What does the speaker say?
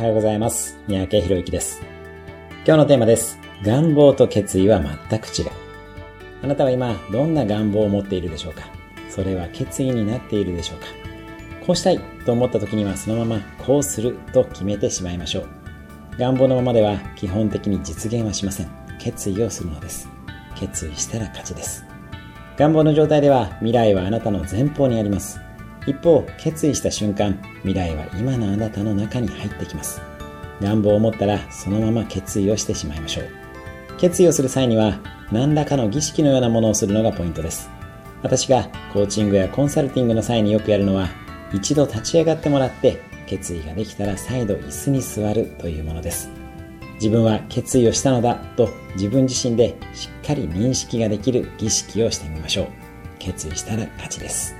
はようございます。三宅博之です。今日のテーマです。願望と決意は全く違う。あなたは今、どんな願望を持っているでしょうか？それは決意になっているでしょうか？こうしたいと思った時にはそのままこうすると決めてしまいましょう。願望のままでは基本的に実現はしません。決意をするのです。決意したら勝ちです。願望の状態では未来はあなたの前方にあります。一方、決意した瞬間、未来は今のあなたの中に入ってきます。願望を持ったらそのまま決意をしてしまいましょう。決意をする際には何らかの儀式のようなものをするのがポイントです。私がコーチングやコンサルティングの際によくやるのは一度立ち上がってもらって決意ができたら再度椅子に座るというものです。自分は決意をしたのだと自分自身でしっかり認識ができる儀式をしてみましょう。決意したら勝ちです。